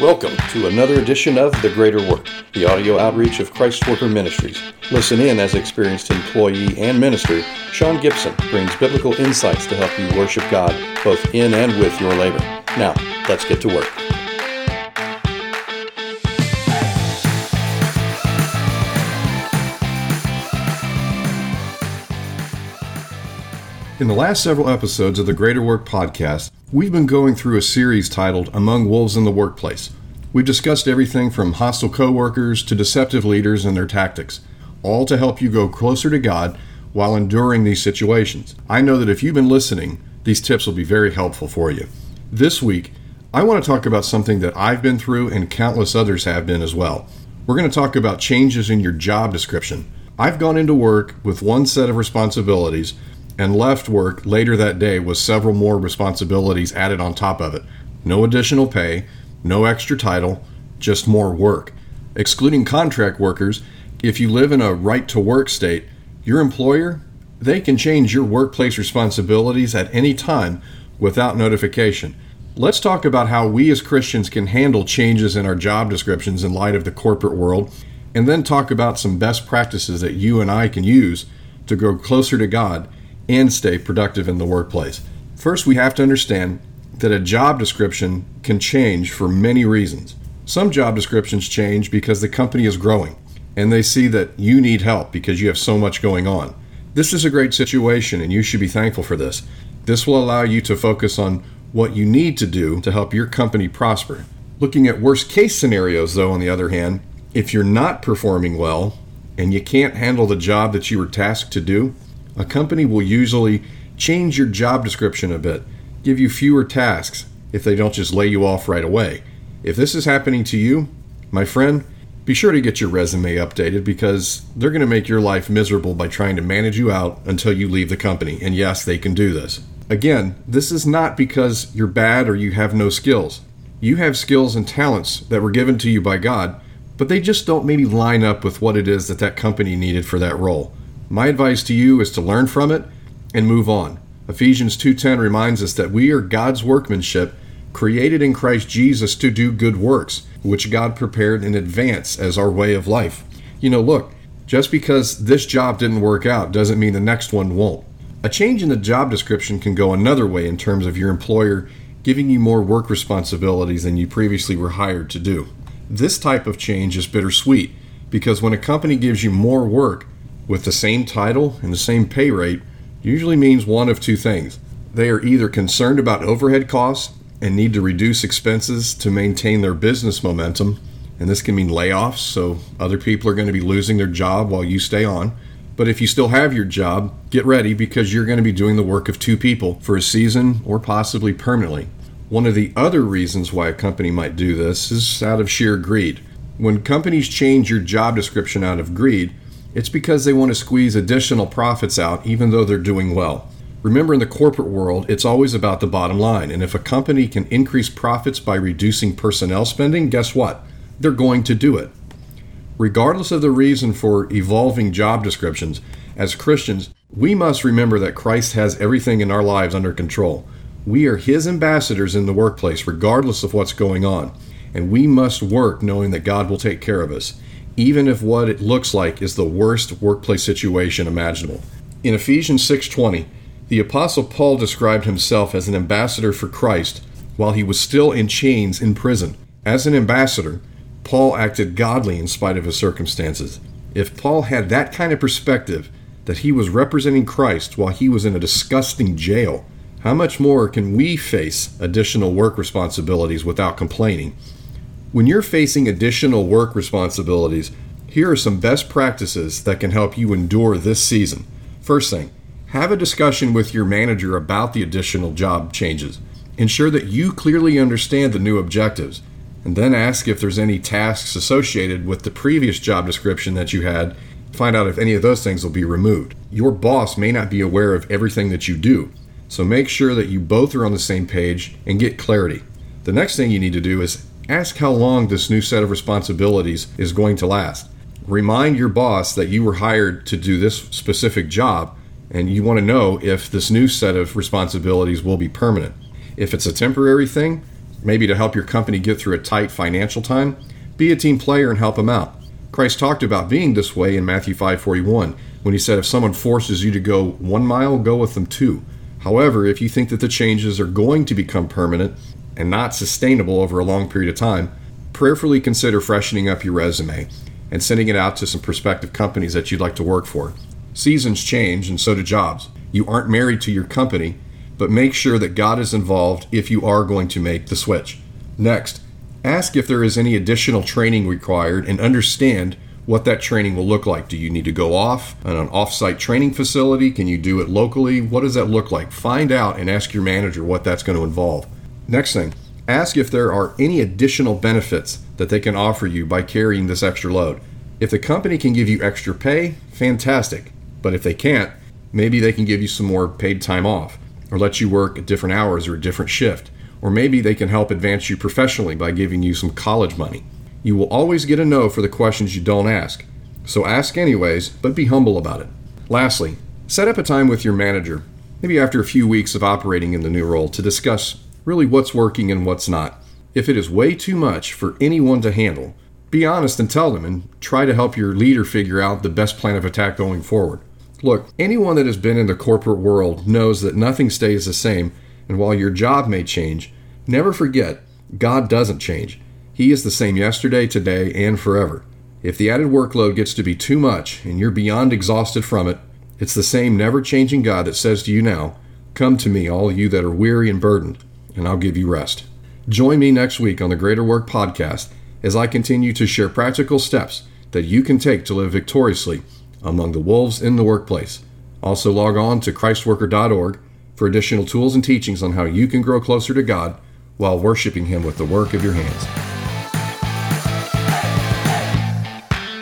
Welcome to another edition of The Greater Work, the audio outreach of Christ Worker Ministries. Listen in as experienced employee and minister, Sean Gibson brings biblical insights to help you worship God both in and with your labor. Now, let's get to work. In the last several episodes of the Greater Work podcast, we've been going through a series titled Among Wolves in the Workplace. We've discussed everything from hostile coworkers to deceptive leaders and their tactics, all to help you go closer to God while enduring these situations. I know that if you've been listening, these tips will be very helpful for you. This week, I want to talk about something that I've been through and countless others have been as well. We're going to talk about changes in your job description. I've gone into work with one set of responsibilities and left work later that day with several more responsibilities added on top of it. No additional pay, no extra title, just more work. Excluding contract workers, if you live in a right to work state, your employer, they can change your workplace responsibilities at any time without notification. Let's talk about how we as Christians can handle changes in our job descriptions in light of the corporate world, and then talk about some best practices that you and I can use to grow closer to God and stay productive in the workplace. First, we have to understand that a job description can change for many reasons. Some job descriptions change because the company is growing and they see that you need help because you have so much going on. This is a great situation and you should be thankful for this. This will allow you to focus on what you need to do to help your company prosper. Looking at worst case scenarios, though, on the other hand, if you're not performing well and you can't handle the job that you were tasked to do, a company will usually change your job description a bit, give you fewer tasks if they don't just lay you off right away. If this is happening to you, my friend, be sure to get your resume updated because they're going to make your life miserable by trying to manage you out until you leave the company. And yes, they can do this. Again, this is not because you're bad or you have no skills. You have skills and talents that were given to you by God, but they just don't maybe line up with what it is that that company needed for that role. My advice to you is to learn from it and move on. Ephesians 2:10 reminds us that we are God's workmanship, created in Christ Jesus to do good works, which God prepared in advance as our way of life. You know, look, just because this job didn't work out doesn't mean the next one won't. A change in the job description can go another way in terms of your employer giving you more work responsibilities than you previously were hired to do. This type of change is bittersweet because when a company gives you more work, with the same title and the same pay rate usually means one of two things. They are either concerned about overhead costs and need to reduce expenses to maintain their business momentum, and this can mean layoffs, so other people are going to be losing their job while you stay on. But if you still have your job, get ready because you're going to be doing the work of two people for a season or possibly permanently. One of the other reasons why a company might do this is out of sheer greed. When companies change your job description out of greed, it's because they want to squeeze additional profits out even though they're doing well. Remember, in the corporate world, it's always about the bottom line. And if a company can increase profits by reducing personnel spending, guess what? They're going to do it. Regardless of the reason for evolving job descriptions, as Christians, we must remember that Christ has everything in our lives under control. We are His ambassadors in the workplace, regardless of what's going on. And we must work knowing that God will take care of us even if what it looks like is the worst workplace situation imaginable. In Ephesians 6:20, the apostle Paul described himself as an ambassador for Christ while he was still in chains in prison. As an ambassador, Paul acted godly in spite of his circumstances. If Paul had that kind of perspective that he was representing Christ while he was in a disgusting jail, how much more can we face additional work responsibilities without complaining? When you're facing additional work responsibilities, here are some best practices that can help you endure this season. First thing, have a discussion with your manager about the additional job changes. Ensure that you clearly understand the new objectives, and then ask if there's any tasks associated with the previous job description that you had. Find out if any of those things will be removed. Your boss may not be aware of everything that you do, so make sure that you both are on the same page and get clarity. The next thing you need to do is Ask how long this new set of responsibilities is going to last. Remind your boss that you were hired to do this specific job and you want to know if this new set of responsibilities will be permanent. If it's a temporary thing, Maybe to help your company get through a tight financial time? Be a team player and help them out. Christ talked about being this way in Matthew 5:41 when he said if someone forces you to go 1 mile, go with them 2. However, if you think that the changes are going to become permanent and not sustainable over a long period of time, prayerfully consider freshening up your resume and sending it out to some prospective companies that you'd like to work for. Seasons change and so do jobs. You aren't married to your company, but make sure that God is involved if you are going to make the switch. Next, ask if there is any additional training required and understand what that training will look like. Do you need to go off on an off-site training facility? Can you do it locally? What does that look like? Find out and ask your manager what that's going to involve. Next thing, ask if there are any additional benefits that they can offer you by carrying this extra load. If the company can give you extra pay, fantastic. But if they can't, maybe they can give you some more paid time off or let you work at different hours or a different shift. Or maybe they can help advance you professionally by giving you some college money. You will always get a no for the questions you don't ask. So ask anyways, but be humble about it. Lastly, set up a time with your manager, maybe after a few weeks of operating in the new role, to discuss really what's working and what's not. If it is way too much for anyone to handle, be honest and tell them and try to help your leader figure out the best plan of attack going forward. Look, anyone that has been in the corporate world knows that nothing stays the same, and while your job may change, never forget God doesn't change. He is the same yesterday, today, and forever. If the added workload gets to be too much and you're beyond exhausted from it, it's the same never changing God that says to you now, Come to me, all you that are weary and burdened, and I'll give you rest. Join me next week on the Greater Work Podcast as I continue to share practical steps that you can take to live victoriously among the wolves in the workplace. Also, log on to ChristWorker.org for additional tools and teachings on how you can grow closer to God while worshiping Him with the work of your hands.